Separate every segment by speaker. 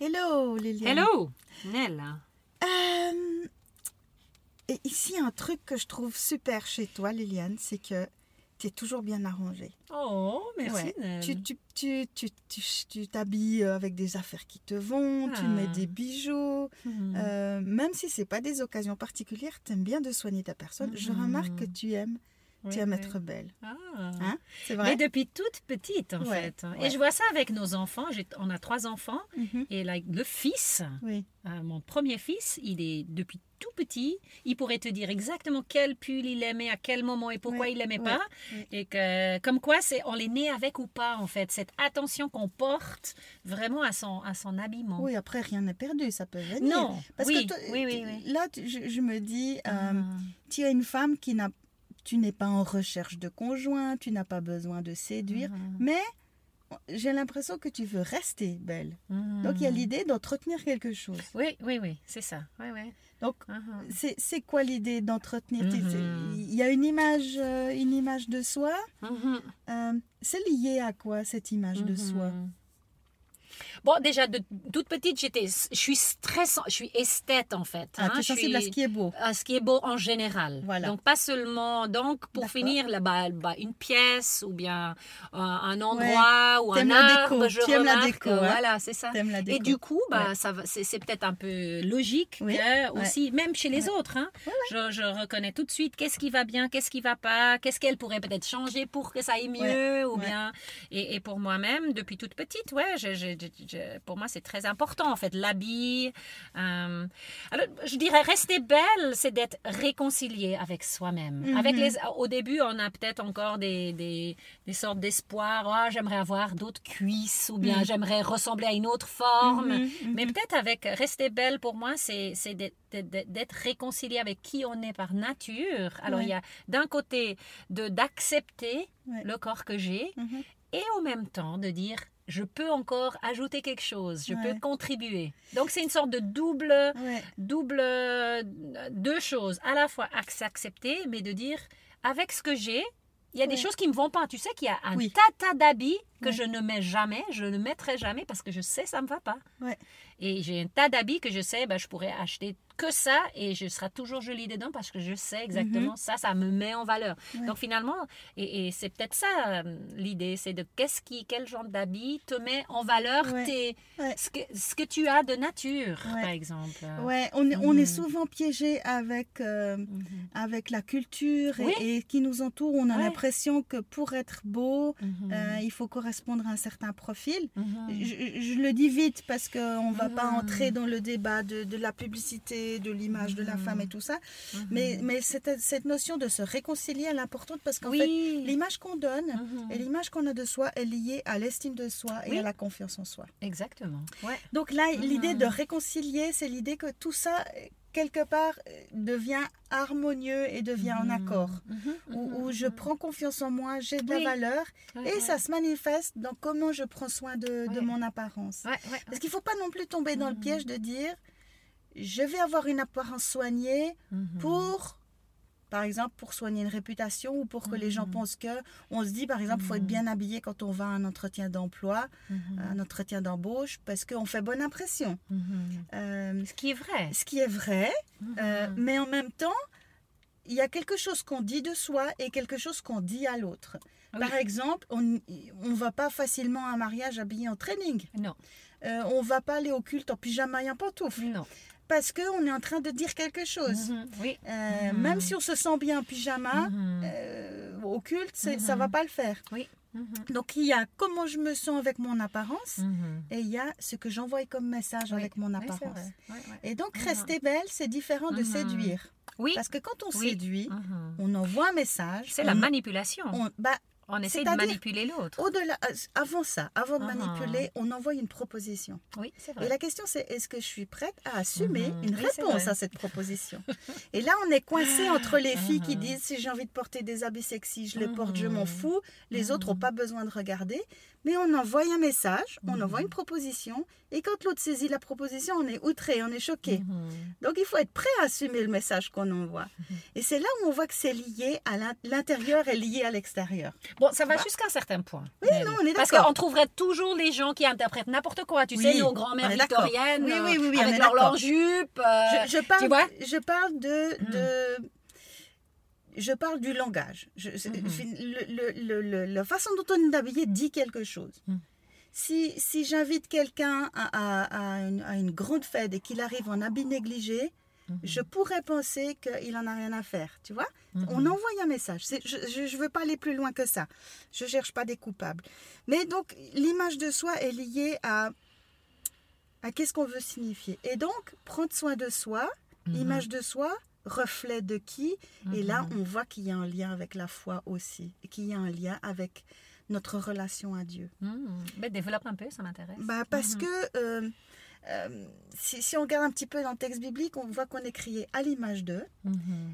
Speaker 1: Hello Liliane.
Speaker 2: Hello, Nel.
Speaker 1: Euh, et ici, un truc que je trouve super chez toi, Liliane, c'est que tu es toujours bien arrangée.
Speaker 2: Oh, merci.
Speaker 1: Ouais.
Speaker 2: Nel.
Speaker 1: Tu tu- tu- tu- tu- t'habilles avec des affaires qui te vont, tu
Speaker 2: Ah.
Speaker 1: mets des bijoux.
Speaker 2: Mhm.
Speaker 1: Euh, même si c'est pas des occasions particulières, tu aimes bien de soigner ta personne. Je
Speaker 2: Mhm.
Speaker 1: remarque que tu aimes,
Speaker 2: Oui,
Speaker 1: tu aimes
Speaker 2: oui.
Speaker 1: être belle.
Speaker 2: Ah.
Speaker 1: Hein C'est
Speaker 2: Mais depuis toute petite, en
Speaker 1: Ouais,
Speaker 2: fait.
Speaker 1: ouais.
Speaker 2: Et je vois ça avec nos enfants. On a trois enfants.
Speaker 1: Mhm.
Speaker 2: Et là, le fils,
Speaker 1: Oui.
Speaker 2: euh, mon premier fils, il est depuis tout petit. Il pourrait te dire exactement quel pull il aimait, à quel moment et pourquoi
Speaker 1: Ouais,
Speaker 2: il l'aimait pas. Et que, comme quoi, c'est on est né avec ou pas, en fait. Cette attention qu'on porte vraiment à son, à son habillement.
Speaker 1: Oui, après, rien n'est perdu, ça peut venir.
Speaker 2: Non,
Speaker 1: Parce
Speaker 2: oui,
Speaker 1: que toi,
Speaker 2: oui, oui, oui.
Speaker 1: là, je, je me dis, euh,
Speaker 2: Ah.
Speaker 1: tu es une femme qui n'a, tu n'es pas en recherche de conjoint, tu n'as pas besoin de séduire,
Speaker 2: Ah.
Speaker 1: mais j'ai l'impression que tu veux rester belle.
Speaker 2: Mhm.
Speaker 1: Donc il y a l'idée d'entretenir quelque chose.
Speaker 2: Oui, oui, oui, c'est ça. Oui, oui.
Speaker 1: Donc
Speaker 2: Mhm.
Speaker 1: c'est, quoi l'idée d'entretenir c'est- Il y a une image, euh, une image de soi.
Speaker 2: Mhm.
Speaker 1: Euh, c'est lié à quoi cette image de soi?
Speaker 2: Mhm. Bon, déjà, de toute petite, j'étais, je suis très, sen- je suis esthète en fait.
Speaker 1: Ah,
Speaker 2: hein.
Speaker 1: tu es
Speaker 2: Je
Speaker 1: sensible à ce qui est beau.
Speaker 2: à ce qui est beau en général.
Speaker 1: Voilà.
Speaker 2: Donc pas seulement. Donc pour finir, là, bah, une pièce ou bien euh, un endroit ou un
Speaker 1: la
Speaker 2: arbre,
Speaker 1: déco,
Speaker 2: je
Speaker 1: tu aimes la déco, hein.
Speaker 2: Voilà, c'est ça.
Speaker 1: T'aimes la
Speaker 2: Et du coup, bah,
Speaker 1: Ouais.
Speaker 2: ça c'est, c'est peut-être un peu logique
Speaker 1: Oui,
Speaker 2: que
Speaker 1: ouais.
Speaker 2: aussi, même chez les autres, hein, Je, je reconnais tout de suite qu'est-ce qui va bien, qu'est-ce qui va pas, qu'est-ce qu'elle pourrait peut-être changer pour que ça aille mieux ou bien. Et, et pour moi-même, depuis toute petite, ouais, je- je- pour moi c'est très important en fait l'habit. euh, alors, je dirais rester belle, c'est d'être réconcilié avec soi-même.
Speaker 1: Mhm.
Speaker 2: Avec les, au début, on a peut-être encore des, des, des sortes d'espoir. Ah, j'aimerais avoir d'autres cuisses ou bien
Speaker 1: Mhm.
Speaker 2: j'aimerais ressembler à une autre forme.
Speaker 1: Mhm.
Speaker 2: Mais peut-être avec rester belle pour moi, c'est d'être- réconcilié avec qui on est par nature. Alors
Speaker 1: Ouais.
Speaker 2: il y a d'un côté de d'accepter
Speaker 1: Ouais.
Speaker 2: le corps que j'ai et en même temps de dire je peux encore ajouter quelque chose, je
Speaker 1: Ouais.
Speaker 2: peux contribuer. Donc c'est une sorte de double
Speaker 1: Ouais.
Speaker 2: double euh, deux choses, à la fois ac- s'accepter mais de dire avec ce que j'ai il y a des choses qui me vont pas. Tu sais qu'il y a un
Speaker 1: Oui.
Speaker 2: tata d'habits que je ne mets jamais, je ne mettrai jamais parce que je sais ça me va pas. Et j'ai un tas d'habits que je sais, ben, je pourrais acheter que ça et je serai toujours jolie dedans parce que je sais exactement ça, ça me met en valeur.
Speaker 1: Mhm. Ouais.
Speaker 2: Donc finalement, et, et c'est peut-être ça euh, l'idée, c'est de qu'est-ce qui, quel genre d'habit te met en valeur
Speaker 1: Ouais.
Speaker 2: tes,
Speaker 1: Ouais.
Speaker 2: ce, que, ce que tu as de nature, par exemple.
Speaker 1: Ouais, on est, on est
Speaker 2: Mhm.
Speaker 1: souvent piégé avec, euh,
Speaker 2: Mhm.
Speaker 1: avec la culture et,
Speaker 2: Oui.
Speaker 1: et qui nous entoure. On a l'impression que pour être beau,
Speaker 2: Mhm.
Speaker 1: euh, il faut correspondre à un certain profil.
Speaker 2: Mhm.
Speaker 1: Je, je le dis vite parce qu'on ne va pas
Speaker 2: Mhm.
Speaker 1: entrer dans le débat de, de la publicité, de l'image de la
Speaker 2: Mhm.
Speaker 1: femme et tout ça.
Speaker 2: Mhm.
Speaker 1: Mais, mais cette, cette notion de se réconcilier, elle est importante parce qu'en
Speaker 2: oui.
Speaker 1: fait, l'image qu'on donne
Speaker 2: Mhm.
Speaker 1: et l'image qu'on a de soi est liée à l'estime de soi et
Speaker 2: Oui.
Speaker 1: à la confiance en soi.
Speaker 2: Exactement. Ouais.
Speaker 1: Donc là, l'idée de réconcilier, c'est l'idée que tout ça, quelque part, euh, devient harmonieux et devient en accord.
Speaker 2: Mhm.
Speaker 1: Où, où
Speaker 2: Mhm.
Speaker 1: je prends confiance en moi, j'ai de
Speaker 2: Oui.
Speaker 1: la valeur
Speaker 2: Ouais,
Speaker 1: et
Speaker 2: ouais.
Speaker 1: ça se manifeste dans comment je prends soin de, de mon apparence. Parce qu'il ne faut pas non plus tomber dans le
Speaker 2: Mhm.
Speaker 1: piège de dire je vais avoir une apparence soignée
Speaker 2: Mhm.
Speaker 1: pour, par exemple, pour soigner une réputation ou pour que les gens
Speaker 2: Mhm.
Speaker 1: pensent que, on se dit par exemple, il faut être
Speaker 2: Mhm.
Speaker 1: bien habillé quand on va à un entretien d'emploi,
Speaker 2: Mhm.
Speaker 1: un entretien d'embauche, parce qu'on fait bonne impression.
Speaker 2: Mhm.
Speaker 1: Euh,
Speaker 2: Ce qui est vrai.
Speaker 1: ce qui est vrai, euh,
Speaker 2: Mhm.
Speaker 1: mais en même temps, il y a quelque chose qu'on dit de soi et quelque chose qu'on dit à l'autre.
Speaker 2: Oui.
Speaker 1: Par exemple, on ne va pas facilement à un mariage habillé en training.
Speaker 2: Non,
Speaker 1: Euh, on va pas aller au culte en pyjama et en pantoufles.
Speaker 2: non.
Speaker 1: Parce qu'on est en train de dire quelque chose.
Speaker 2: Mhm. Oui.
Speaker 1: Euh. Même si on se sent bien en pyjama,
Speaker 2: Mhm.
Speaker 1: euh, au culte, c'est- ça
Speaker 2: Mhm.
Speaker 1: va pas le faire.
Speaker 2: Oui. Mhm.
Speaker 1: Donc il y a comment je me sens avec mon apparence et il y a ce que j'envoie comme message
Speaker 2: Oui.
Speaker 1: avec mon apparence. Et donc rester belle, c'est différent de séduire.
Speaker 2: Oui.
Speaker 1: Parce que quand on séduit, on envoie un message.
Speaker 2: C'est
Speaker 1: on,
Speaker 2: la manipulation.
Speaker 1: on- bah,
Speaker 2: On essaie de manipuler l'autre.
Speaker 1: Au-delà, euh, avant ça, avant de
Speaker 2: Mhm.
Speaker 1: manipuler, on envoie une proposition.
Speaker 2: Oui, c'est
Speaker 1: Et
Speaker 2: vrai.
Speaker 1: la question, c'est est-ce que je suis prête à assumer
Speaker 2: Mhm.
Speaker 1: une
Speaker 2: Oui,
Speaker 1: réponse à cette proposition? Et là, on est coincé entre les filles qui
Speaker 2: Mhm.
Speaker 1: disent si j'ai envie de porter des habits sexy, je les
Speaker 2: Mhm.
Speaker 1: porte, je m'en fous. Les autres n'ont
Speaker 2: Mhm.
Speaker 1: pas besoin de regarder. Mais on envoie un message, on
Speaker 2: Mhm.
Speaker 1: envoie une proposition. Et quand l'autre saisit la proposition, on est outré, on est choqué.
Speaker 2: Mhm.
Speaker 1: Donc il faut être prêt à assumer le message qu'on envoie. Et c'est là où on voit que c'est lié à l'in- l'intérieur est lié à l'extérieur.
Speaker 2: Bon, ça va jusqu'à un certain point.
Speaker 1: Oui, non, on est
Speaker 2: Parce
Speaker 1: d'accord.
Speaker 2: qu'on trouverait toujours les gens qui interprètent n'importe quoi. Tu sais,
Speaker 1: Oui,
Speaker 2: nos grand-mères
Speaker 1: est d'accord.
Speaker 2: victoriennes,
Speaker 1: Oui, oui, oui, oui,
Speaker 2: euh, avec leur longue jupe.
Speaker 1: Je, je parle,
Speaker 2: tu vois?
Speaker 1: je parle de,
Speaker 2: Mm.
Speaker 1: de je parle du langage. Je-
Speaker 2: Mhm.
Speaker 1: le- le- le- la façon dont on est habillé dit quelque chose.
Speaker 2: Mm.
Speaker 1: Si, si j'invite quelqu'un à, à- à une, à une grande fête et qu'il arrive en habit négligé,
Speaker 2: Mhm.
Speaker 1: je pourrais penser qu'il en a rien à faire, tu vois?
Speaker 2: Mhm.
Speaker 1: On envoie un message. Je ne veux pas aller plus loin que ça. Je ne cherche pas des coupables. Mais donc, l'image de soi est liée à, à qu'est-ce qu'on veut signifier. Et donc, prendre soin de soi,
Speaker 2: Mhm.
Speaker 1: Image de soi, reflet de qui? Et là, on voit qu'il y a un lien avec la foi aussi, qu'il y a un lien avec notre relation à Dieu.
Speaker 2: Ben, développe un peu, ça m'intéresse.
Speaker 1: Bah, parce
Speaker 2: Mhm.
Speaker 1: que euh, euh, si, si on regarde un petit peu dans le texte biblique, on voit qu'on est créé à l'image d'eux,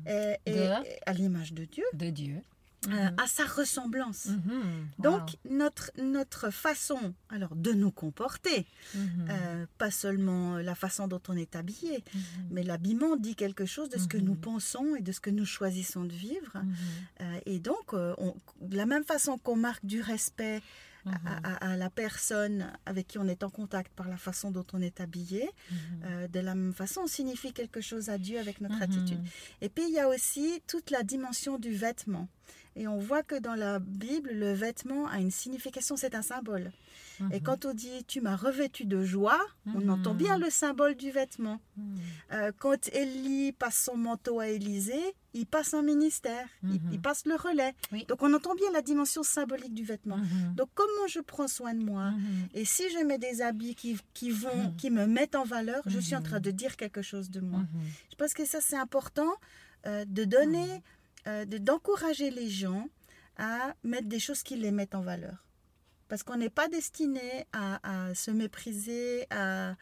Speaker 1: et, et-
Speaker 2: De?
Speaker 1: et à l'image de Dieu,
Speaker 2: De Dieu.
Speaker 1: Euh, à sa ressemblance.
Speaker 2: Mhm.
Speaker 1: Donc, notre, notre façon alors, de nous comporter,
Speaker 2: Mhm.
Speaker 1: euh, pas seulement la façon dont on est habillé,
Speaker 2: Mhm.
Speaker 1: mais l'habillement dit quelque chose de ce que
Speaker 2: Mhm.
Speaker 1: nous pensons et de ce que nous choisissons de vivre.
Speaker 2: Mhm.
Speaker 1: Euh, et donc, on- de la même façon qu'on marque du respect à-
Speaker 2: Mhm.
Speaker 1: à, à la personne avec qui on est en contact par la façon dont on est habillé,
Speaker 2: Mhm.
Speaker 1: euh, de la même façon, on signifie quelque chose à Dieu avec notre
Speaker 2: Mhm.
Speaker 1: attitude. Et puis, il y a aussi toute la dimension du vêtement. Et on voit que dans la Bible, le vêtement a une signification, c'est un symbole. Et
Speaker 2: Mhm.
Speaker 1: quand on dit tu m'as revêtu de joie, on
Speaker 2: Mhm.
Speaker 1: entend bien le symbole du vêtement.
Speaker 2: Mhm.
Speaker 1: Euh, quand Élie passe son manteau à Élisée, il passe un ministère, il- il, passe le relais.
Speaker 2: Oui.
Speaker 1: Donc on entend bien la dimension symbolique du vêtement. Donc comment je prends soin de moi et si je mets des habits qui, qui vont, qui me mettent en valeur, je suis en train de dire quelque chose de moi. Je pense que ça c'est important euh, de donner, euh, de- d'encourager les gens à mettre des choses qui les mettent en valeur. Parce qu'on n'est pas destiné à, à se mépriser, à,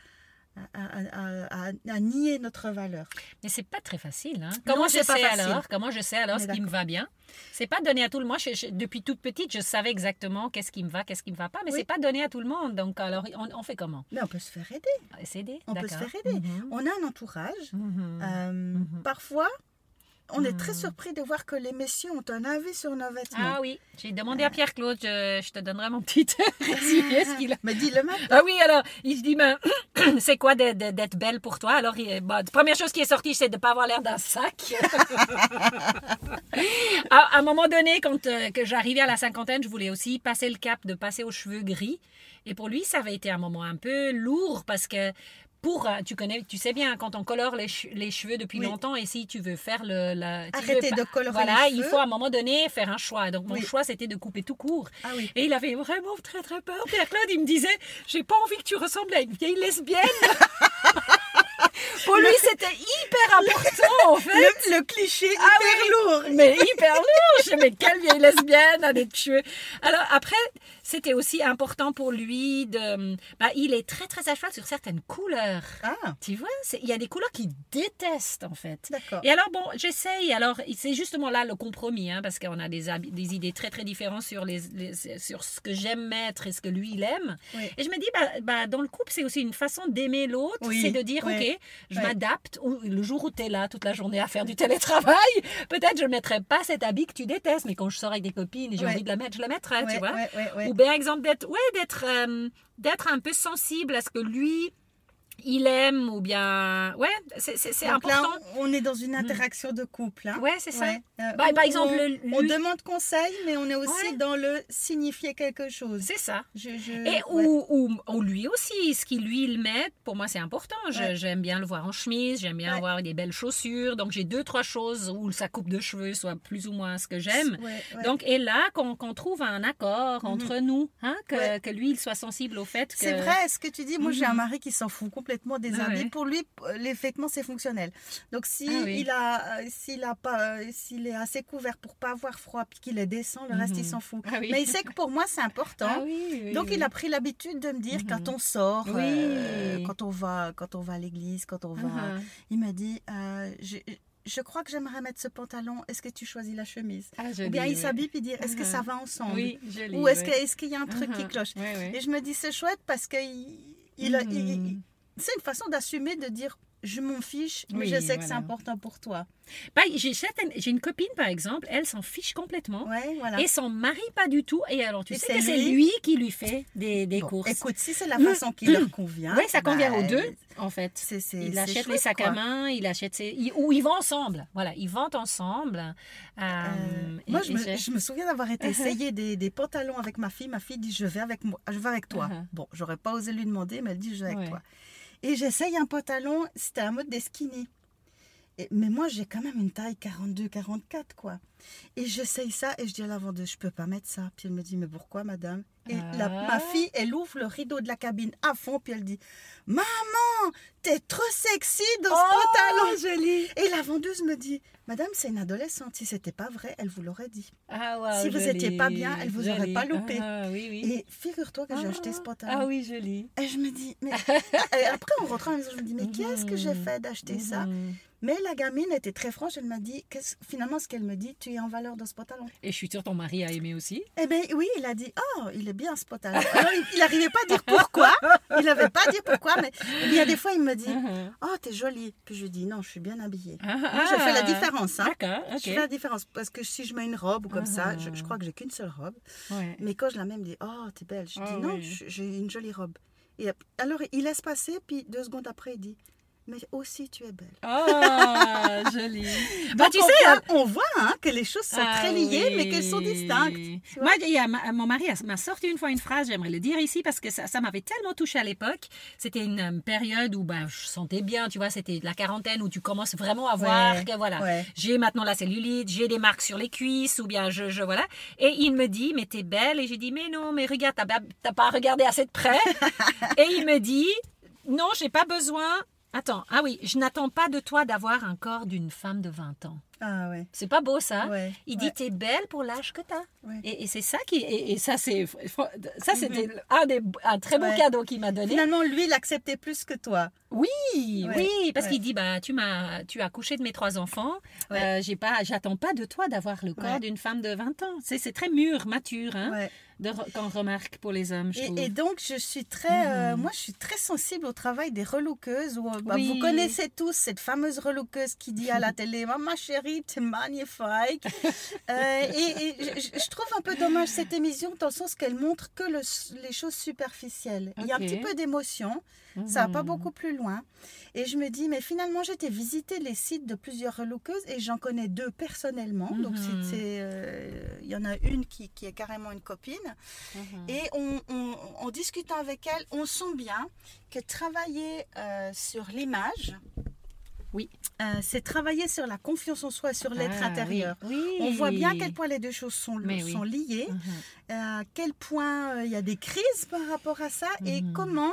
Speaker 1: à, nier notre valeur.
Speaker 2: Mais c'est pas très facile. Hein? Comment je sais
Speaker 1: facile.
Speaker 2: alors? Comment je sais alors ce qui me va bien? C'est pas donné à tout le monde. Je- je- depuis toute petite, je savais exactement qu'est-ce qui me va, qu'est-ce qui me va pas, mais
Speaker 1: Oui.
Speaker 2: c'est pas donné à tout le monde. Donc alors, on, on fait comment?
Speaker 1: Mais on peut se faire aider.
Speaker 2: S'aider
Speaker 1: On peut se faire aider.
Speaker 2: Mhm.
Speaker 1: On a un entourage.
Speaker 2: Mhm.
Speaker 1: Euh,
Speaker 2: Mhm.
Speaker 1: Parfois, on est très
Speaker 2: Mhm.
Speaker 1: surpris de voir que les messieurs ont un avis sur nos vêtements.
Speaker 2: Ah oui, j'ai demandé à Pierre-Claude, je, je te donnerai mon petit résumé. ce qu'il a-
Speaker 1: Mais dis-le maintenant.
Speaker 2: Ah oui, alors, il se dit, ben, c'est quoi d'être- belle pour toi? Alors, il, la première chose qui est sortie, c'est de ne pas avoir l'air d'un sac. à, à un moment donné, quand euh, que j'arrivais à la cinquantaine, je voulais aussi passer le cap de passer aux cheveux gris. Et pour lui, ça avait été un moment un peu lourd parce que pour, euh, tu connais, tu sais bien, quand on colore les, che- les cheveux depuis
Speaker 1: Oui.
Speaker 2: longtemps et si tu veux faire le... la-
Speaker 1: Arrêter
Speaker 2: veux
Speaker 1: de colorer
Speaker 2: Voilà,
Speaker 1: les
Speaker 2: il
Speaker 1: cheveux.
Speaker 2: faut à un moment donné faire un choix. Donc, mon
Speaker 1: Oui.
Speaker 2: choix, c'était de couper tout court.
Speaker 1: Ah oui.
Speaker 2: Et il avait vraiment très très peur. Pierre-Claude, il me disait, j'ai pas envie que tu ressembles à une vieille lesbienne. Pour lui, c'était hyper important, en fait.
Speaker 1: Le, le cliché hyper lourd.
Speaker 2: Mais hyper lourd. Je dis, mais quelle vieille lesbienne à des cheveux. Alors après, c'était aussi important pour lui de... Bah, il est très très à cheval sur certaines couleurs.
Speaker 1: Ah,
Speaker 2: Tu vois, il y a des couleurs qu'il déteste, en fait.
Speaker 1: d'accord.
Speaker 2: Et alors, bon, j'essaye. Alors, c'est justement là le compromis, hein, parce qu'on a des, des idées très, très différentes sur, les, les- sur ce que j'aime mettre et ce que lui, il aime.
Speaker 1: Oui.
Speaker 2: Et je me dis, bah, bah, dans le couple, c'est aussi une façon d'aimer l'autre.
Speaker 1: Oui,
Speaker 2: C'est de dire,
Speaker 1: oui,
Speaker 2: OK, je m'adapte. Ou le jour où tu es là toute la journée à faire du télétravail, peut-être je ne mettrai pas cet habit que tu détestes, mais quand je sors avec des copines et j'ai
Speaker 1: Ouais.
Speaker 2: envie de la mettre, je la mettrai, tu vois. Ou bien, exemple, d'être ouais, d'être euh, d'être un peu sensible à ce que lui, il aime, ou bien... Ouais, c'est
Speaker 1: là,
Speaker 2: important.
Speaker 1: on est dans une interaction de couple. Hein.
Speaker 2: Ouais, c'est ça.
Speaker 1: Ouais. Euh,
Speaker 2: Bah, par exemple,
Speaker 1: on,
Speaker 2: le-
Speaker 1: on demande conseil, mais on est aussi
Speaker 2: Ouais.
Speaker 1: dans le signifier quelque chose.
Speaker 2: C'est ça.
Speaker 1: Je, je-
Speaker 2: Et
Speaker 1: ouais.
Speaker 2: ou, ou, lui aussi, ce qui lui il met, pour moi c'est important. J'aime bien le voir en chemise, j'aime bien avoir des belles chaussures. Donc j'ai deux, trois choses où sa coupe de cheveux soit plus ou moins ce que j'aime. Donc, et là, qu'on trouve un accord entre nous, hein, que, que lui, il soit sensible au fait que...
Speaker 1: C'est vrai, ce que tu dis. Moi, j'ai un
Speaker 2: Mhm.
Speaker 1: mari qui s'en fout complètement des
Speaker 2: Ah
Speaker 1: habits.
Speaker 2: ouais.
Speaker 1: Pour lui, euh, les vêtements, c'est fonctionnel. Donc, si
Speaker 2: Ah oui.
Speaker 1: il a, euh, s'il a pas, euh, s'il est assez couvert pour pas avoir froid, puis qu'il est décent, le reste, il
Speaker 2: Mhm.
Speaker 1: s'en fout.
Speaker 2: Ah oui.
Speaker 1: Mais il sait que pour moi, c'est important.
Speaker 2: Ah oui, oui,
Speaker 1: Donc il a pris l'habitude de me dire
Speaker 2: Mhm.
Speaker 1: quand on sort,
Speaker 2: Oui.
Speaker 1: euh, quand on va, quand on va à l'église, quand on va,
Speaker 2: Ah,
Speaker 1: il m'a dit, euh, je, je crois que j'aimerais mettre ce pantalon. Est-ce que tu choisis la chemise?
Speaker 2: Ah,
Speaker 1: Ou bien il s'habille puis dire, est-ce que ça
Speaker 2: Ah.
Speaker 1: va ensemble?
Speaker 2: Oui, joli.
Speaker 1: Ou est-ce que- est-ce qu'il y a un truc qui
Speaker 2: Ah,
Speaker 1: cloche?
Speaker 2: Ouais, ouais.
Speaker 1: Et je me dis, c'est chouette parce que il, il a- il-
Speaker 2: Mhm.
Speaker 1: il- c'est une façon d'assumer, de dire, je m'en fiche, mais
Speaker 2: Oui,
Speaker 1: je sais que c'est important pour toi.
Speaker 2: Bah, j'ai j'ai une copine, par exemple, elle s'en fiche complètement.
Speaker 1: Ouais, voilà.
Speaker 2: Et son mari, pas du tout. Et alors, tu
Speaker 1: Et
Speaker 2: sais
Speaker 1: c'est
Speaker 2: que c'est
Speaker 1: lui
Speaker 2: qui lui fait des, des
Speaker 1: Bon,
Speaker 2: courses.
Speaker 1: Écoute, si c'est la
Speaker 2: Mm.
Speaker 1: façon qui leur convient.
Speaker 2: oui, ça convient
Speaker 1: bah,
Speaker 2: aux deux, en fait.
Speaker 1: C'est, c'est,
Speaker 2: Il achète les sacs
Speaker 1: quoi.
Speaker 2: à main, il achète ses... il- ou ils vont ensemble. Voilà, ils vendent ensemble. Euh,
Speaker 1: Euh,
Speaker 2: et-
Speaker 1: moi, je
Speaker 2: et
Speaker 1: me, je me souviens d'avoir été
Speaker 2: Uh-huh.
Speaker 1: essayer des, des pantalons avec ma fille. Ma fille dit Je vais avec, moi, je vais avec toi.
Speaker 2: Uh-huh.
Speaker 1: Bon, j'aurais pas osé lui demander, mais elle dit Je vais avec
Speaker 2: Ouais.
Speaker 1: toi. Et j'essaye un pantalon, c'était un mode des skinny. Et- mais moi, j'ai quand même une taille 42-44, quoi. Et j'essaye ça et je dis à la vendeuse Je peux pas mettre ça. Puis elle me dit Mais pourquoi, madame? Et la-
Speaker 2: Ah.
Speaker 1: ma fille, elle ouvre le rideau de la cabine à fond, puis elle dit Maman, t'es trop sexy dans ce pantalon.
Speaker 2: Oh, joli.
Speaker 1: Et la vendeuse me dit, Madame, c'est une adolescente. Si c'était pas vrai, elle vous l'aurait dit.
Speaker 2: Ah, wow,
Speaker 1: Si vous
Speaker 2: joli,
Speaker 1: étiez pas bien, elle vous aurait pas loupé.
Speaker 2: Ah, oui, oui.
Speaker 1: Et figure-toi que j'ai acheté ce pantalon.
Speaker 2: Ah oui, joli.
Speaker 1: Et je me dis, mais et après en rentrant à la maison, je me dis, mais qu'est-ce que j'ai fait d'acheter ça
Speaker 2: Mhm.
Speaker 1: Mais la gamine était très franche. Elle m'a dit, qu'est-ce- finalement, ce qu'elle me dit, tu es en valeur dans ce pantalon.
Speaker 2: Et je suis sûre ton mari a aimé aussi.
Speaker 1: Eh bien, oui, il a dit, oh, il est bien ce pantalon. Alors, il n'arrivait pas à dire pourquoi. Il n'avait pas à dire pourquoi, mais il y a des fois, il me dit,
Speaker 2: Mhm.
Speaker 1: oh, t'es jolie. Puis je dis, non, je suis bien habillée.
Speaker 2: Ah,
Speaker 1: Moi, je fais la
Speaker 2: ah.
Speaker 1: différence. Hein.
Speaker 2: D'accord,
Speaker 1: Je fais la différence parce que si je mets une robe ou comme ça, je, je crois que j'ai qu'une seule robe.
Speaker 2: Ouais.
Speaker 1: Mais quand je la mets, il me dit Oh, t'es belle. Je
Speaker 2: Ah
Speaker 1: dis Non,
Speaker 2: oui.
Speaker 1: j'ai une jolie robe. Et alors, il laisse passer, puis deux secondes après, il dit Mais aussi, tu es belle.
Speaker 2: Oh, joli. Bah, tu
Speaker 1: on,
Speaker 2: sais,
Speaker 1: voit, on voit hein, que les choses sont
Speaker 2: Ah
Speaker 1: très liées,
Speaker 2: oui.
Speaker 1: mais qu'elles sont distinctes.
Speaker 2: Moi, il y a ma- mon mari m'a sorti une fois une phrase, j'aimerais le dire ici parce que ça, ça m'avait tellement touché à l'époque. C'était une euh, période où ben, je sentais bien, tu vois, c'était la quarantaine où tu commences vraiment à voir
Speaker 1: Ouais,
Speaker 2: que voilà,
Speaker 1: ouais.
Speaker 2: j'ai maintenant la cellulite, j'ai des marques sur les cuisses ou bien je, je voilà. Et il me dit, mais t'es belle. Et j'ai dit, mais non, mais regarde, t'as pas regardé assez de près. Et il me dit, non, j'ai pas besoin. Attends, ah oui, je n'attends pas de toi d'avoir un corps d'une femme de 20 ans.
Speaker 1: Ah ouais.
Speaker 2: C'est pas beau ça
Speaker 1: Ouais,
Speaker 2: Il dit t'es belle pour l'âge que t'as.
Speaker 1: Ouais.
Speaker 2: Et, et c'est ça qui et, et ça c'est ça c'était un des un très beau cadeau qu'il m'a donné.
Speaker 1: Finalement, lui, il acceptait plus que toi.
Speaker 2: Oui, oui, parce qu'il dit bah tu m'as tu as accouché de mes trois enfants. Euh, j'ai pas j'attends pas de toi d'avoir le corps d'une femme de 20 ans. C'est c'est très mûr, mature hein, qu'on remarque pour les hommes, je.
Speaker 1: Et, et donc, je suis très, euh,
Speaker 2: Mhm.
Speaker 1: moi, je suis très sensible au travail des relookeuses. où, euh, bah,
Speaker 2: Oui.
Speaker 1: Vous connaissez tous cette fameuse relookeuse qui dit à la télé Maman chérie, magnifique. Euh, et et je, trouve un peu dommage cette émission dans le sens qu'elle montre que le- les choses superficielles. Il y a un petit peu d'émotion, ça va pas
Speaker 2: Mhm.
Speaker 1: beaucoup plus loin. Et je me dis, mais finalement, j'étais visiter les sites de plusieurs relookeuses et j'en connais deux personnellement. Donc,
Speaker 2: Mhm.
Speaker 1: c'est, euh, il y en a une qui, qui est carrément une copine.
Speaker 2: Mhm.
Speaker 1: Et on- on- en discutant avec elle, on sent bien que travailler euh, sur l'image,
Speaker 2: Oui.
Speaker 1: euh, c'est travailler sur la confiance en soi, sur l'être
Speaker 2: Ah,
Speaker 1: intérieur.
Speaker 2: Oui. oui.
Speaker 1: On voit bien à quel point les deux choses sont,
Speaker 2: Mais oui.
Speaker 1: sont liées,
Speaker 2: Mhm.
Speaker 1: à quel point euh, il y a des crises par rapport à ça et
Speaker 2: Mhm.
Speaker 1: comment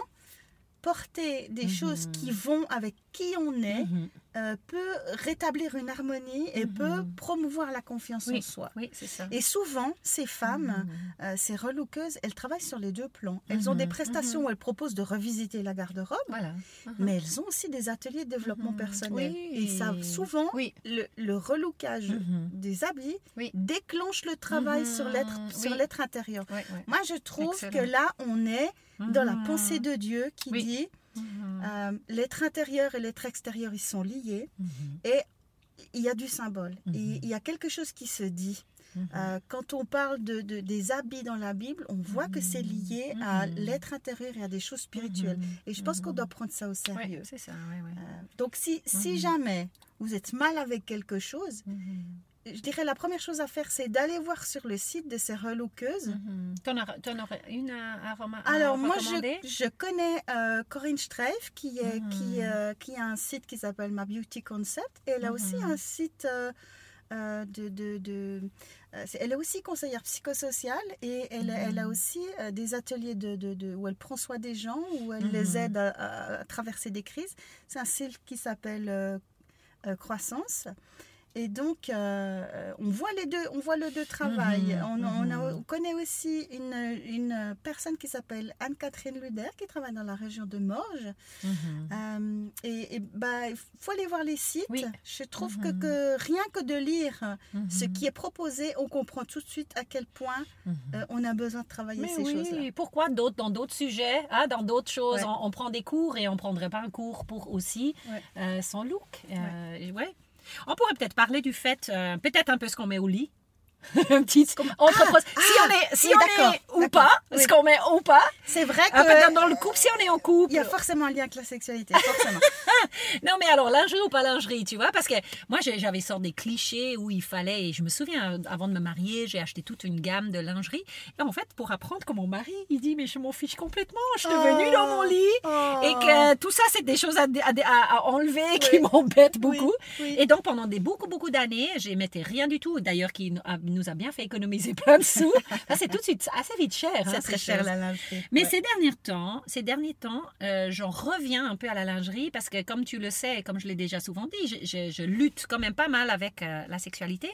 Speaker 1: porter des
Speaker 2: Mhm.
Speaker 1: choses qui vont avec qui on est
Speaker 2: Mhm.
Speaker 1: euh, peut rétablir une harmonie et
Speaker 2: Mhm.
Speaker 1: peut promouvoir la confiance en soi.
Speaker 2: Oui, ça.
Speaker 1: Et souvent, ces femmes,
Speaker 2: Mhm.
Speaker 1: euh, ces relookeuses, elles travaillent sur les deux plans. Elles ont des prestations où elles proposent de revisiter la garde-robe,
Speaker 2: Voilà.
Speaker 1: Mais elles ont aussi des ateliers de développement personnel.
Speaker 2: Oui.
Speaker 1: Et ça, souvent,
Speaker 2: Oui.
Speaker 1: le, le relookage des habits déclenche le travail sur l'être intérieur. Moi, je trouve
Speaker 2: Excellent.
Speaker 1: que là, on est dans la pensée de Dieu qui
Speaker 2: Oui. Mhm.
Speaker 1: euh, l'être intérieur et l'être extérieur, ils sont liés.
Speaker 2: Mhm.
Speaker 1: Et il y a du symbole.
Speaker 2: Mhm.
Speaker 1: Il y a quelque chose qui se dit.
Speaker 2: Mhm.
Speaker 1: Euh, quand on parle de, de- des habits dans la Bible, on voit que c'est lié à
Speaker 2: Mhm.
Speaker 1: l'être intérieur et à des choses spirituelles.
Speaker 2: Mhm.
Speaker 1: Et je pense qu'on
Speaker 2: Mhm.
Speaker 1: doit prendre ça au sérieux.
Speaker 2: Ouais, c'est ça, ouais, ouais.
Speaker 1: Euh, donc si, si
Speaker 2: Mhm.
Speaker 1: jamais vous êtes mal avec quelque chose,
Speaker 2: Mhm.
Speaker 1: Je dirais la première chose à faire, c'est d'aller voir sur le site de ces relookeuses.
Speaker 2: Mhm. T'en aurais, t'en aurais une à, à
Speaker 1: Alors moi, je, je connais euh, Corinne Streif qui, est,
Speaker 2: Mhm.
Speaker 1: qui, euh, qui a un site qui s'appelle Ma Beauty Concept. Et elle a aussi
Speaker 2: Mhm.
Speaker 1: un site euh, de... de, de- c'est- elle est aussi conseillère psychosociale et elle, elle a
Speaker 2: Mhm.
Speaker 1: aussi des ateliers de, de- de- où elle prend soin des gens, où elle
Speaker 2: Mhm.
Speaker 1: les aide à, traverser des crises. C'est un site qui s'appelle Croissance. Et donc, euh, on voit les deux, on voit le deux travail.
Speaker 2: Mhm,
Speaker 1: on, on a-
Speaker 2: mhm.
Speaker 1: on connaît aussi une, une personne qui s'appelle Anne-Catherine Luder, qui travaille dans la région de Morges.
Speaker 2: Mhm.
Speaker 1: Euh, et bah, il faut aller voir les sites.
Speaker 2: Oui.
Speaker 1: Je trouve que, que rien que de lire ce qui est proposé, on comprend tout de suite à quel point euh, on a besoin de travailler
Speaker 2: Mais
Speaker 1: ces
Speaker 2: oui,
Speaker 1: choses-là.
Speaker 2: pourquoi d'autres, dans d'autres sujets, hein, dans d'autres choses,
Speaker 1: Ouais.
Speaker 2: on, on prend des cours et on prendrait pas un cours pour aussi
Speaker 1: Ouais.
Speaker 2: euh, son look. Euh, et ouais. On pourrait peut-être parler du fait, euh, peut-être un peu ce qu'on met au lit. un petit entre si
Speaker 1: ah,
Speaker 2: on est si
Speaker 1: oui,
Speaker 2: on est ou pas
Speaker 1: oui.
Speaker 2: ce qu'on met ou pas
Speaker 1: C'est vrai
Speaker 2: Ah,
Speaker 1: que
Speaker 2: peut-être dans le couple si on est en couple
Speaker 1: il y a forcément un lien avec la sexualité, forcément.
Speaker 2: Non, mais alors, lingerie ou pas lingerie, tu vois Parce que moi, j'ai- j'avais sorti des clichés où il fallait, et je me souviens, avant de me marier, j'ai acheté toute une gamme de lingerie. Et en fait, pour apprendre que mon mari, il dit, mais je m'en fiche complètement, je suis
Speaker 1: Oh.
Speaker 2: venue dans mon lit.
Speaker 1: Oh.
Speaker 2: Et que tout ça, c'est des choses à, à- à- à enlever qui m'embêtent beaucoup.
Speaker 1: oui.
Speaker 2: Et donc, pendant des beaucoup, beaucoup d'années, je mettais rien du tout. D'ailleurs, qui nous a- bien fait économiser plein de sous. C'est tout de suite assez vite cher. hein,
Speaker 1: c'est
Speaker 2: ces
Speaker 1: très cher la lingerie.
Speaker 2: Mais
Speaker 1: Ouais.
Speaker 2: ces derniers temps, ces derniers temps, euh, j'en reviens un peu à la lingerie parce que, comme tu le sais, comme je l'ai déjà souvent dit, je, je- je lutte quand même pas mal avec euh, la sexualité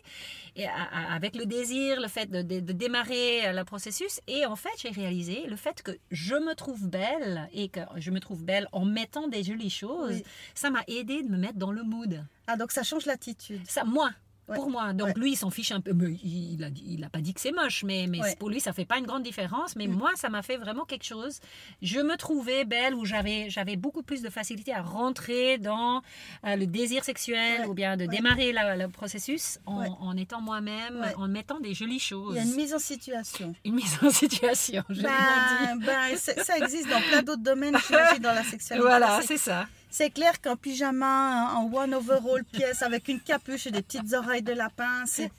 Speaker 2: et avec le désir, le fait de, de- de démarrer euh, le processus. Et en fait, j'ai réalisé le fait que je me trouve belle et que je me trouve belle en mettant des jolies choses,
Speaker 1: Oui.
Speaker 2: ça m'a aidé de me mettre dans le mood.
Speaker 1: Ah, donc ça change l'attitude.
Speaker 2: Ça, moi.
Speaker 1: Ouais.
Speaker 2: Pour moi. Donc
Speaker 1: Ouais.
Speaker 2: lui, il s'en fiche un peu. Mais il a, dit- il a pas dit que c'est moche, mais, mais
Speaker 1: Ouais.
Speaker 2: pour lui, ça fait pas une grande différence. Mais
Speaker 1: Mm.
Speaker 2: moi, ça m'a fait vraiment quelque chose. Je me trouvais belle où j'avais, j'avais beaucoup plus de facilité à rentrer dans euh, le désir sexuel ou bien de démarrer la- le processus en, étant moi-même, en mettant des jolies choses.
Speaker 1: Il y a une mise en situation.
Speaker 2: Une mise en situation, je
Speaker 1: Ben, ben, c'est- ça existe dans plein d'autres domaines, j'imagine, dans la sexualité.
Speaker 2: Voilà,
Speaker 1: c'est
Speaker 2: ça.
Speaker 1: C'est clair qu'en pyjama, en one overall pièce, avec une capuche et des petites oreilles de lapin, c'est...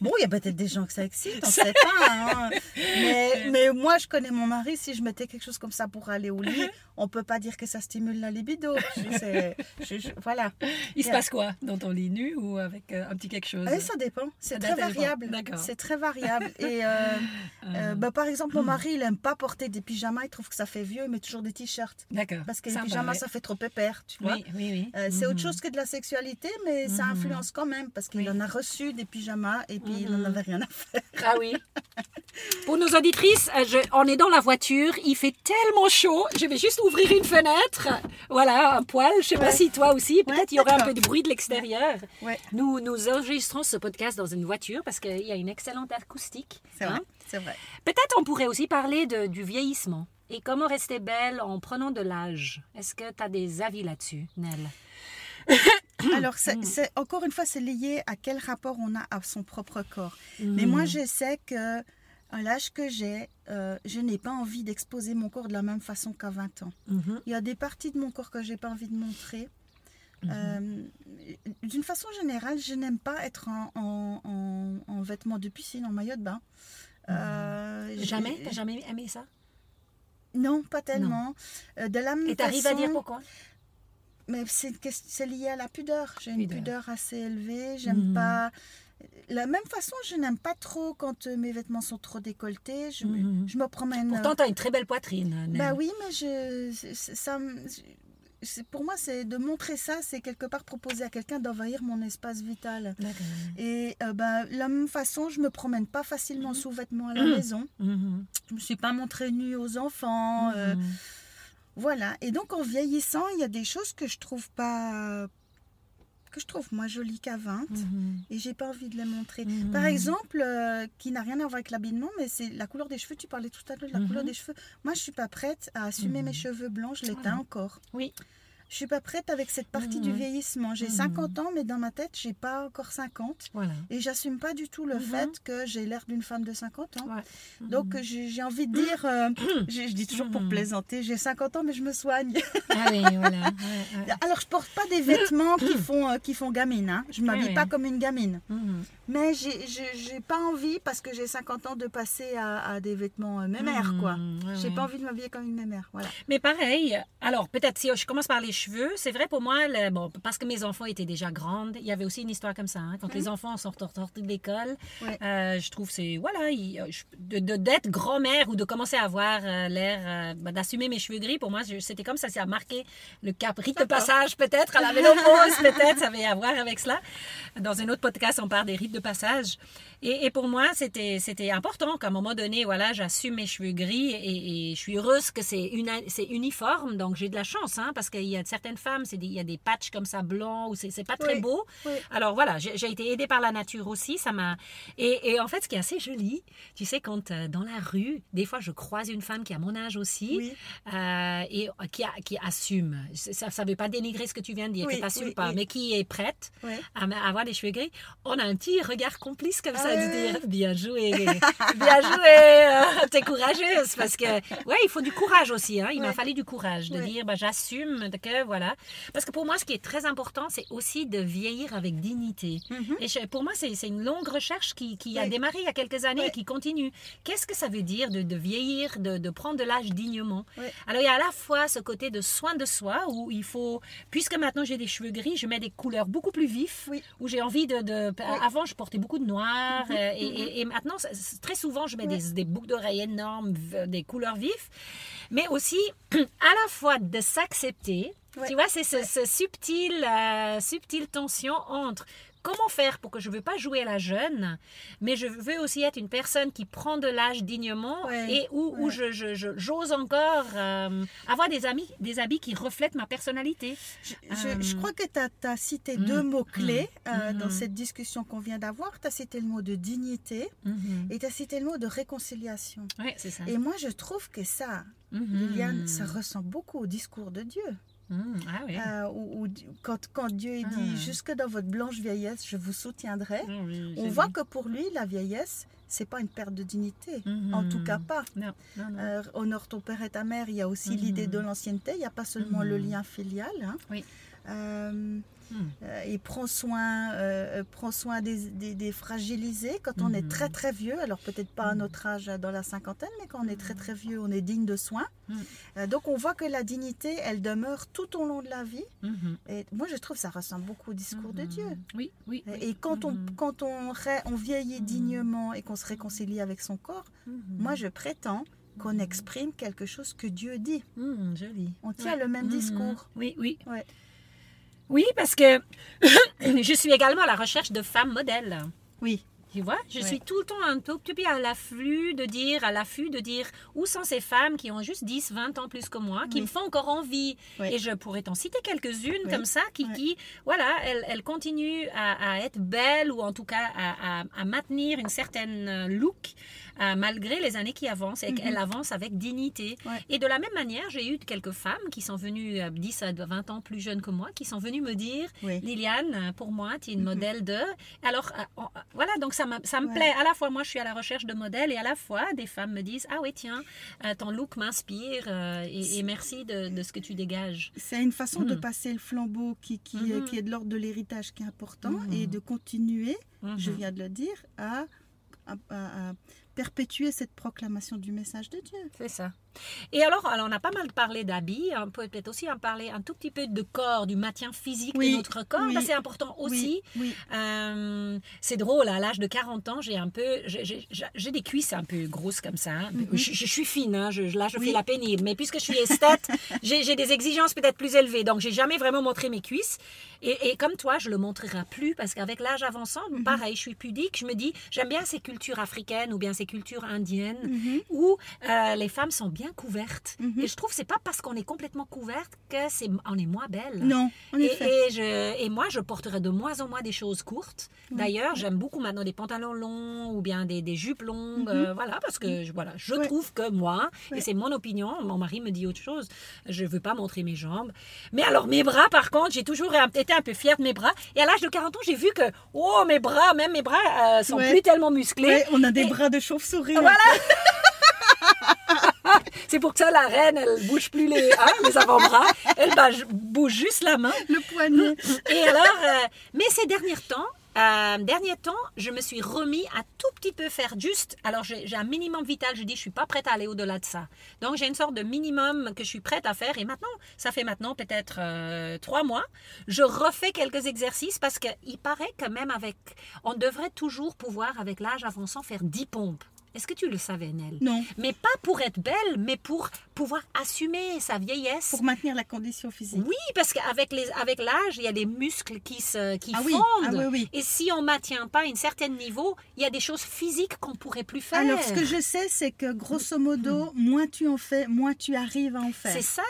Speaker 1: Bon, il y a peut-être des gens que ça excite, on ne sait pas. hein. Mais, mais moi, je connais mon mari, si je mettais quelque chose comme ça pour aller au lit, on peut pas dire que ça stimule la libido. Je- c'est- je- je- voilà.
Speaker 2: Il se passe quoi dans ton lit nu ou avec euh, un petit quelque chose?
Speaker 1: Eh, ça dépend, c'est très variable. C'est très variable. Et euh, euh, bah, par exemple, mon mari, il aime pas porter des pyjamas, il trouve que ça fait vieux, il met toujours des t-shirts.
Speaker 2: D'accord.
Speaker 1: Parce que les pyjamas, ça fait trop pépère, tu vois.
Speaker 2: Oui, oui, oui.
Speaker 1: Euh, c'est
Speaker 2: Mhm.
Speaker 1: autre chose que de la sexualité, mais ça
Speaker 2: Mhm.
Speaker 1: influence quand même parce qu'il en a reçu des pyjamas et puis il
Speaker 2: Mhm.
Speaker 1: n'en avait rien à faire.
Speaker 2: Ah oui. Pour nos auditrices, euh, je- on est dans la voiture, il fait tellement chaud, je vais juste ouvrir une fenêtre. Voilà, un poil, je sais pas si toi aussi, peut-être
Speaker 1: Ouais,
Speaker 2: il y aurait un peu de bruit de l'extérieur.
Speaker 1: Ouais.
Speaker 2: Nous, nous enregistrons ce podcast dans une voiture parce qu'il y a une excellente acoustique.
Speaker 1: C'est
Speaker 2: hein.
Speaker 1: vrai, c'est vrai.
Speaker 2: Peut-être on pourrait aussi parler de- du vieillissement et comment rester belle en prenant de l'âge? Est-ce que tu as des avis là-dessus, Nell
Speaker 1: Alors,
Speaker 2: Mm.
Speaker 1: encore une fois, c'est lié à quel rapport on a à son propre corps.
Speaker 2: Mm.
Speaker 1: Mais moi, je sais que à l'âge que j'ai, euh, je n'ai pas envie d'exposer mon corps de la même façon qu'à 20 ans.
Speaker 2: Mhm.
Speaker 1: Il y a des parties de mon corps que j'ai pas envie de montrer.
Speaker 2: Mhm.
Speaker 1: Euh, D'une façon générale, je n'aime pas être en, en- en- en vêtements de piscine, en maillot de bain. Euh,
Speaker 2: Jamais? T'as jamais aimé ça?
Speaker 1: Non, pas tellement. Euh, de la même
Speaker 2: Et t'arrives à dire pourquoi?
Speaker 1: Mais c'est lié à la pudeur. J'ai une
Speaker 2: Pudeur.
Speaker 1: assez élevée. J'aime
Speaker 2: Mhm.
Speaker 1: pas. La même façon, je n'aime pas trop quand euh, mes vêtements sont trop décolletés. Je, me-
Speaker 2: Mhm.
Speaker 1: je me promène.
Speaker 2: Pourtant, tu as une très belle poitrine.
Speaker 1: Bah oui, mais je, ça, pour moi, c'est de montrer ça, c'est quelque part proposer à quelqu'un d'envahir mon espace vital. Et euh, bah, de la même façon, je me promène pas facilement sous vêtements à la
Speaker 2: Mhm.
Speaker 1: maison.
Speaker 2: Mhm.
Speaker 1: Je me suis pas montrée nue aux enfants. euh,
Speaker 2: Mhm.
Speaker 1: voilà. Et donc, en vieillissant, il y a des choses que je trouve pas que je trouve moins jolies qu'à 20
Speaker 2: Mhm.
Speaker 1: et j'ai pas envie de les montrer.
Speaker 2: Mhm.
Speaker 1: Par exemple, euh, qui n'a rien à voir avec l'habillement, mais c'est la couleur des cheveux. Tu parlais tout à l'heure de la
Speaker 2: Mhm.
Speaker 1: couleur des cheveux. Moi, je suis pas prête à assumer
Speaker 2: Mhm.
Speaker 1: mes cheveux blancs. Je les teins encore.
Speaker 2: Oui.
Speaker 1: Je suis pas prête avec cette partie du
Speaker 2: Mhm.
Speaker 1: vieillissement. J'ai
Speaker 2: Mhm.
Speaker 1: 50 ans, mais dans ma tête, j'ai pas encore 50.
Speaker 2: Voilà.
Speaker 1: Et j'assume pas du tout le
Speaker 2: Mhm.
Speaker 1: fait que j'ai l'air d'une femme de 50 ans.
Speaker 2: Ouais.
Speaker 1: Donc, j'ai envie de dire, euh, je, dis toujours pour plaisanter, j'ai 50 ans, mais je me soigne.
Speaker 2: Ah oui, voilà. Ouais, ouais.
Speaker 1: Alors, je porte pas des vêtements qui font, euh, qui font gamine. Hein. Je m'habille
Speaker 2: oui.
Speaker 1: pas comme une gamine. Mais j'ai- pas envie, parce que j'ai 50 ans, de passer à, à des vêtements euh, mémères, quoi.
Speaker 2: Mhm, ouais,
Speaker 1: J'ai pas envie de m'habiller comme une mémère. Voilà.
Speaker 2: Mais pareil, alors peut-être si je commence par les cheveux, c'est vrai pour moi, le- bon, parce que mes enfants étaient déjà grandes, il y avait aussi une histoire comme ça. hein. Quand les enfants sont sortis de l'école,
Speaker 1: Ouais.
Speaker 2: euh, je trouve c'est voilà, il- euh, je- de d'être grand-mère ou de commencer à avoir euh, l'air euh, bah, d'assumer mes cheveux gris, pour moi, c'était comme ça, ça a marqué le cap, rite de passage peut-être, à la ménopause peut-être, ça avait à voir avec cela. Dans un autre podcast, on parle des rites de passage. Et, et pour moi, c'était c'était important qu'à un moment donné, voilà, j'assume mes cheveux gris et, et je suis heureuse que c'est una- c'est uniforme. Donc j'ai de la chance, hein, parce qu'il y a certaines femmes, c'est des- il y a des patchs comme ça blancs ou c'est c'est pas très
Speaker 1: Oui,
Speaker 2: beau.
Speaker 1: oui.
Speaker 2: Alors voilà, j'ai j'ai été aidée par la nature aussi, ça m'a. Et, et en fait, ce qui est assez joli, tu sais, quand euh, dans la rue, des fois, je croise une femme qui a mon âge aussi
Speaker 1: Oui.
Speaker 2: euh, et euh, qui, a- qui assume. Ça ne veut pas dénigrer ce que tu viens de dire, qui t'assume pas, mais qui est prête à à avoir des cheveux gris. On a un petit regard complice comme ça,
Speaker 1: Ah
Speaker 2: de dire bien joué, bien joué, euh, t'es courageuse. Parce que, ouais, il faut du courage aussi. Hein. Il m'a fallu du courage de
Speaker 1: Ouais.
Speaker 2: dire bah, j'assume que voilà. Parce que pour moi, ce qui est très important, c'est aussi de vieillir avec dignité.
Speaker 1: Mhm.
Speaker 2: Et je- pour moi, c'est une longue recherche qui, qui a démarré il y a quelques années et qui continue. Qu'est-ce que ça veut dire de, de vieillir, de, de prendre de l'âge dignement? Alors, il y a à la fois ce côté de soin de soi où il faut, puisque maintenant j'ai des cheveux gris, je mets des couleurs beaucoup plus vives,
Speaker 1: Oui.
Speaker 2: où j'ai envie de, de- Avant, je portais beaucoup de noir
Speaker 1: Mhm.
Speaker 2: euh, et, et- et maintenant, très souvent, je mets des, des boucles d'oreilles énormes, des couleurs vives, mais aussi à la fois de s'accepter.
Speaker 1: Ouais.
Speaker 2: Tu vois, c'est ce, ce subtil, euh, subtile tension entre comment faire pour que je ne veux pas jouer à la jeune, mais je veux aussi être une personne qui prend de l'âge dignement
Speaker 1: Ouais,
Speaker 2: et où, où
Speaker 1: ouais.
Speaker 2: je, je- je- j'ose encore euh, avoir des, amis, des habits qui reflètent ma personnalité.
Speaker 1: Je,
Speaker 2: Euh,
Speaker 1: je crois que tu as, cité
Speaker 2: mm,
Speaker 1: deux mots-clés euh,
Speaker 2: mm,
Speaker 1: dans
Speaker 2: mm.
Speaker 1: cette discussion qu'on vient d'avoir. Tu as cité le mot de dignité et tu as cité le mot de réconciliation.
Speaker 2: Oui, c'est ça.
Speaker 1: Et moi, je trouve que ça,
Speaker 2: Mhm.
Speaker 1: Liliane, ça ressemble beaucoup au discours de Dieu.
Speaker 2: Mhm. Ah oui.
Speaker 1: Euh, où- où- quand, quand Dieu dit
Speaker 2: Ah.
Speaker 1: Jusque dans votre blanche vieillesse, je vous soutiendrai.
Speaker 2: Ah oui,
Speaker 1: On voit que pour lui, la vieillesse, c'est pas une perte de dignité.
Speaker 2: Mhm.
Speaker 1: En tout cas, pas.
Speaker 2: Non, non, non.
Speaker 1: Euh, honore ton père et ta mère, il y a aussi
Speaker 2: Mhm.
Speaker 1: l'idée de l'ancienneté, il n'y a pas seulement le lien filial. hein.
Speaker 2: Oui.
Speaker 1: Euh. Euh, et prend soin, euh, euh, prend soin des, des- des fragilisés quand on est
Speaker 2: Mhm.
Speaker 1: très très vieux, alors peut-être pas à
Speaker 2: Mhm.
Speaker 1: notre âge dans la cinquantaine, mais quand on est très très vieux, on est digne de soins. Euh, donc on voit que la dignité, elle demeure tout au long de la vie. Et moi je trouve que ça ressemble beaucoup au discours de. Dieu.
Speaker 2: Oui, oui. oui.
Speaker 1: Et quand on, quand on, vieillit dignement et qu'on se réconcilie avec son corps, moi je prétends qu'on exprime quelque chose que Dieu dit.
Speaker 2: Joli.
Speaker 1: On tient
Speaker 2: Ouais.
Speaker 1: le même discours.
Speaker 2: Oui, oui.
Speaker 1: Ouais.
Speaker 2: Oui, parce que je suis également à la recherche de femmes modèles.
Speaker 1: Oui.
Speaker 2: Tu vois, je suis tout le temps un peu à l'afflux de dire, à l'affût de dire où sont ces femmes qui ont juste 10, 20 ans plus que moi, qui
Speaker 1: Oui.
Speaker 2: me font encore envie.
Speaker 1: Oui.
Speaker 2: Et je pourrais t'en citer quelques-unes comme ça qui, qui voilà, elles, elles continuent à, à être belles ou en tout cas à, à- à maintenir une certaine euh, look euh, malgré les années qui avancent et
Speaker 1: Mhm.
Speaker 2: qu'elles avancent avec dignité.
Speaker 1: Ouais.
Speaker 2: Et de la même manière, j'ai eu quelques femmes qui sont venues euh, 10 à 20 ans plus jeunes que moi, qui sont venues me dire
Speaker 1: Oui.
Speaker 2: Liliane, euh, pour moi, tu es une
Speaker 1: Mhm.
Speaker 2: modèle de. Alors, euh, voilà, donc ça, ça me
Speaker 1: Ouais.
Speaker 2: plaît. À la fois, moi, je suis à la recherche de modèles et à la fois, des femmes me disent Ah oui, tiens, ton look m'inspire et, et merci de, de ce que tu dégages.
Speaker 1: C'est une façon de
Speaker 2: Mhm.
Speaker 1: passer le flambeau qui, qui,
Speaker 2: Mhm.
Speaker 1: euh, qui est de l'ordre de l'héritage qui est important
Speaker 2: Mhm.
Speaker 1: et de continuer, je
Speaker 2: Mhm.
Speaker 1: viens de le dire, à, à- à- à perpétuer cette proclamation du message de Dieu.
Speaker 2: C'est ça. Et alors, alors, on a pas mal parlé d'habits, on peut peut-être aussi en parler un tout petit peu de corps, du maintien physique
Speaker 1: Oui,
Speaker 2: de notre corps.
Speaker 1: oui.
Speaker 2: C'est important aussi.
Speaker 1: Oui.
Speaker 2: Euh, c'est drôle, à l'âge de 40 ans, j'ai un peu, j'ai- des cuisses un peu grosses comme ça. hein.
Speaker 1: Mhm.
Speaker 2: je, je suis fine, hein, je, là je fais la pénible, mais puisque je suis esthète, j'ai des exigences peut-être plus élevées, donc j'ai jamais vraiment montré mes cuisses. Et, et comme toi, je le montrerai plus parce qu'avec l'âge avançant,
Speaker 1: Mhm.
Speaker 2: pareil, je suis pudique. Je me dis, j'aime bien ces cultures africaines ou bien ces cultures indiennes
Speaker 1: Mhm.
Speaker 2: où euh, les femmes sont bien couvertes.
Speaker 1: Mhm.
Speaker 2: Et je trouve que c'est pas parce qu'on est complètement couverte que c'est on est moins belle.
Speaker 1: Non, en
Speaker 2: Et,
Speaker 1: effet.
Speaker 2: et je, et moi, je porterai de moins en moins des choses courtes. D'ailleurs, j'aime beaucoup maintenant des pantalons longs ou bien des, des jupes longues.
Speaker 1: Mhm.
Speaker 2: euh, voilà, parce que je, voilà, je
Speaker 1: Ouais.
Speaker 2: trouve que moi,
Speaker 1: Ouais.
Speaker 2: et c'est mon opinion, mon mari me dit autre chose, je veux pas montrer mes jambes. Mais alors, mes bras, par contre, j'ai toujours été un peu fière de mes bras. Et à l'âge de 40 ans, j'ai vu que, oh, mes bras, même mes bras, euh, sont
Speaker 1: Ouais.
Speaker 2: plus tellement musclés.
Speaker 1: On a des
Speaker 2: Et-
Speaker 1: bras de chauve-souris.
Speaker 2: Voilà. C'est pour que ça, la reine, elle bouge plus les, hein, les avant-bras. Elle bouge juste la main.
Speaker 1: Le poignet.
Speaker 2: Et alors, euh, mais ces derniers temps, euh, dernier temps, je me suis remis à tout petit peu faire juste. Alors, j'ai un minimum vital. Je dis, je suis pas prête à aller au-delà de ça. Donc, j'ai une sorte de minimum que je suis prête à faire. Et maintenant, ça fait maintenant peut-être euh, trois mois. Je refais quelques exercices parce qu'il paraît que même avec, on devrait toujours pouvoir, avec l'âge avançant, faire 10 pompes. Est-ce que tu le savais, Nel?
Speaker 1: Non.
Speaker 2: Mais pas pour être belle, mais pour pouvoir assumer sa vieillesse.
Speaker 1: Pour maintenir la condition physique.
Speaker 2: Oui, parce qu'avec les, avec l'âge, il y a des muscles qui se, qui
Speaker 1: Ah oui,
Speaker 2: fondent.
Speaker 1: ah oui, oui.
Speaker 2: Et si on maintient pas un certain niveau, il y a des choses physiques qu'on pourrait plus faire.
Speaker 1: Alors, ce que je sais, c'est que grosso modo, moins tu en fais, moins tu arrives à en faire.
Speaker 2: C'est ça.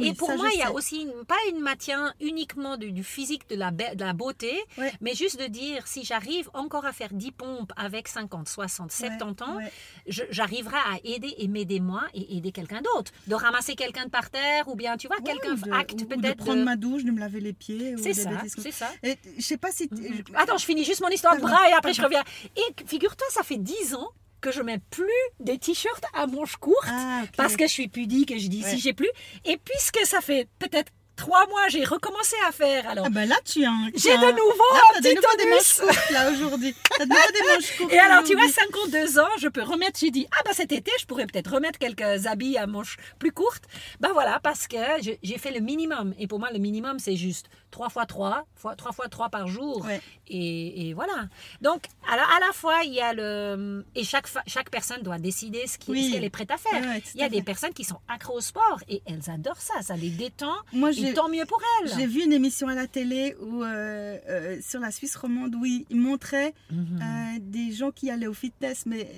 Speaker 2: Et pour
Speaker 1: ça,
Speaker 2: moi, il y a
Speaker 1: sais.
Speaker 2: aussi une- pas une maintien uniquement du, du physique, de la, de la beauté,
Speaker 1: Ouais.
Speaker 2: mais juste de dire si j'arrive encore à faire 10 pompes avec 50, 60, 70 ans,
Speaker 1: ouais.
Speaker 2: j'arriverai à aider et m'aider moi et aider quelqu'un d'autre. De ramasser quelqu'un de par terre ou bien, tu vois,
Speaker 1: Ouais,
Speaker 2: quelqu'un acte peut-être.
Speaker 1: de prendre
Speaker 2: de-
Speaker 1: ma douche, de me laver les pieds.
Speaker 2: C'est ça, c'est ça.
Speaker 1: Et je sais pas si.
Speaker 2: Mhm.
Speaker 1: je-
Speaker 2: Attends, je finis juste mon histoire de bras et après je reviens. Et figure-toi, ça fait 10 ans que je mets plus des t-shirts à manches courtes
Speaker 1: Ah,
Speaker 2: parce que je suis pudique et je dis
Speaker 1: Ouais.
Speaker 2: si j'ai plus. Et puisque ça fait peut-être trois mois, j'ai recommencé à faire. Alors,
Speaker 1: Ah ben là, tu as un.
Speaker 2: J'ai de nouveau
Speaker 1: Là,
Speaker 2: un
Speaker 1: de
Speaker 2: petit
Speaker 1: nouveau des manches courtes là aujourd'hui. T'as de nouveau des manches courtes.
Speaker 2: et alors, tu vois,
Speaker 1: aujourd'hui.
Speaker 2: 52 ans, je peux remettre. J'ai dit, ah bah cet été, je pourrais peut-être remettre quelques habits à manches plus courtes. Ben voilà, parce que j'ai fait le minimum. Et pour moi, le minimum, c'est juste 3 fois 3, fois, 3 fois 3 par jour.
Speaker 1: Ouais.
Speaker 2: Et, et voilà. Donc, à la, à la fois, il y a le. Et chaque, chaque personne doit décider ce
Speaker 1: Oui.
Speaker 2: qu'elle est prête à faire.
Speaker 1: Ouais, ouais, tout
Speaker 2: il y a des personnes qui sont accros au sport et elles adorent ça. Ça les détend.
Speaker 1: Moi,
Speaker 2: Et tant mieux pour elles.
Speaker 1: J'ai vu une émission à la télé où, euh, euh, sur la Suisse romande où ils montraient
Speaker 2: Mhm.
Speaker 1: euh, des gens qui allaient au fitness, mais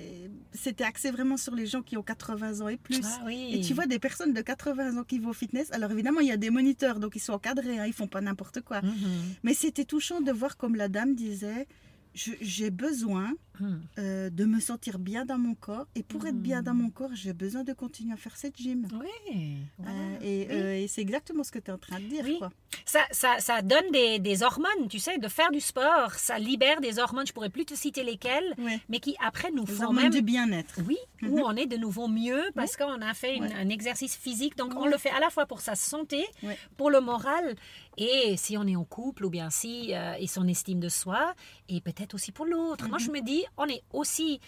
Speaker 1: c'était axé vraiment sur les gens qui ont 80 ans et plus.
Speaker 2: Ah oui.
Speaker 1: Et tu vois des personnes de 80 ans qui vont au fitness. Alors évidemment, il y a des moniteurs, donc ils sont encadrés, hein, ils font pas n'importe quoi.
Speaker 2: Mhm.
Speaker 1: Mais c'était touchant de voir comme la dame disait, j'ai besoin. Euh, de me sentir bien dans mon corps. Et pour être bien dans mon corps, j'ai besoin de continuer à faire cette gym.
Speaker 2: Oui. voilà.
Speaker 1: Euh, et
Speaker 2: Oui.
Speaker 1: euh, et c'est exactement ce que tu es en train de dire.
Speaker 2: Oui.
Speaker 1: Quoi.
Speaker 2: Ça, ça, ça donne des, des hormones, tu sais, de faire du sport. Ça libère des hormones, je pourrais plus te citer lesquelles, mais qui après nous
Speaker 1: Les
Speaker 2: font
Speaker 1: hormones
Speaker 2: même...
Speaker 1: du bien-être.
Speaker 2: Oui, où
Speaker 1: Mhm.
Speaker 2: on est de nouveau mieux parce qu'on a fait une- un exercice physique. Donc, on le fait à la fois pour sa santé, pour le moral, et si on est en couple, ou bien si, euh, et son estime de soi, et peut-être aussi pour l'autre. Moi,
Speaker 1: Mhm.
Speaker 2: je me dis, on est aussi...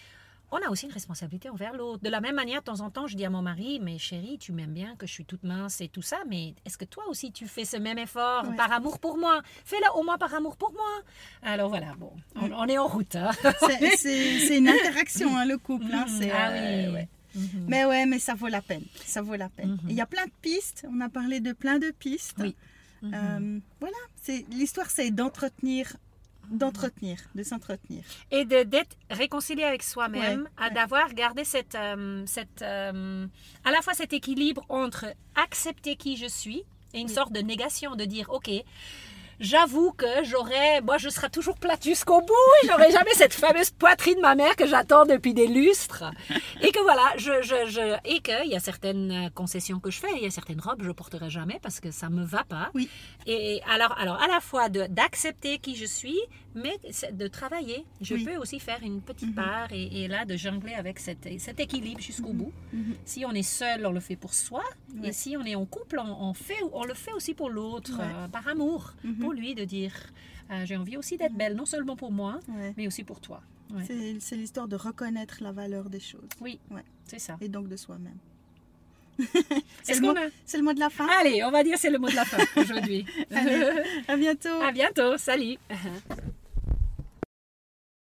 Speaker 2: On a aussi une responsabilité envers l'autre. De la même manière, de temps en temps, je dis à mon mari, mais chérie, tu m'aimes bien que je suis toute mince et tout ça, mais est-ce que toi aussi tu fais ce même effort
Speaker 1: Ouais.
Speaker 2: par amour pour moi? Fais-le au moins par amour pour moi. Alors voilà, bon, on, on est en route. hein.
Speaker 1: C'est- une interaction, hein, le couple. hein,
Speaker 2: Mhm.
Speaker 1: c'est,
Speaker 2: Ah
Speaker 1: euh,
Speaker 2: oui.
Speaker 1: ouais.
Speaker 2: Mhm.
Speaker 1: Mais ouais, mais ça vaut la peine. Ça vaut la peine.
Speaker 2: Mhm.
Speaker 1: Il y a plein de pistes. On a parlé de plein de pistes.
Speaker 2: Oui.
Speaker 1: Euh, voilà. C'est l'histoire, c'est d'entretenir, d'entretenir, de s'entretenir.
Speaker 2: et de d'être réconcilié avec soi-même,
Speaker 1: Ouais,
Speaker 2: à
Speaker 1: ouais.
Speaker 2: d'avoir gardé cette, euh, cette euh, à la fois cet équilibre entre accepter qui je suis et une sorte de négation, de dire ok. J'avoue que j'aurais, moi je serai toujours plate jusqu'au bout, et j'aurai jamais cette fameuse poitrine de ma mère que j'attends depuis des lustres. Et que voilà, je, je, je, et qu'il y a certaines concessions que je fais, il y a certaines robes je porterai jamais parce que ça me va pas.
Speaker 1: Oui.
Speaker 2: Et alors, alors à la fois d'accepter qui je suis, mais de travailler. Je
Speaker 1: Oui.
Speaker 2: peux aussi faire une petite
Speaker 1: Mhm.
Speaker 2: part et, et là de jongler avec cet, cet équilibre jusqu'au
Speaker 1: Mhm.
Speaker 2: bout.
Speaker 1: Mhm.
Speaker 2: Si on est seul, on le fait pour soi. Et si on est en couple, on, on fait, on le fait aussi pour l'autre,
Speaker 1: Ouais.
Speaker 2: euh, par amour, pour lui de dire euh, j'ai envie aussi d'être belle, non seulement pour moi,
Speaker 1: Ouais.
Speaker 2: mais aussi pour toi. Ouais.
Speaker 1: C'est- l'histoire de reconnaître la valeur des choses
Speaker 2: Oui, c'est ça.
Speaker 1: et donc de soi-même. C'est le,
Speaker 2: a...
Speaker 1: le mot de la fin?
Speaker 2: Allez, on va dire c'est le mot de la fin aujourd'hui.
Speaker 1: À bientôt.
Speaker 2: à bientôt, salut.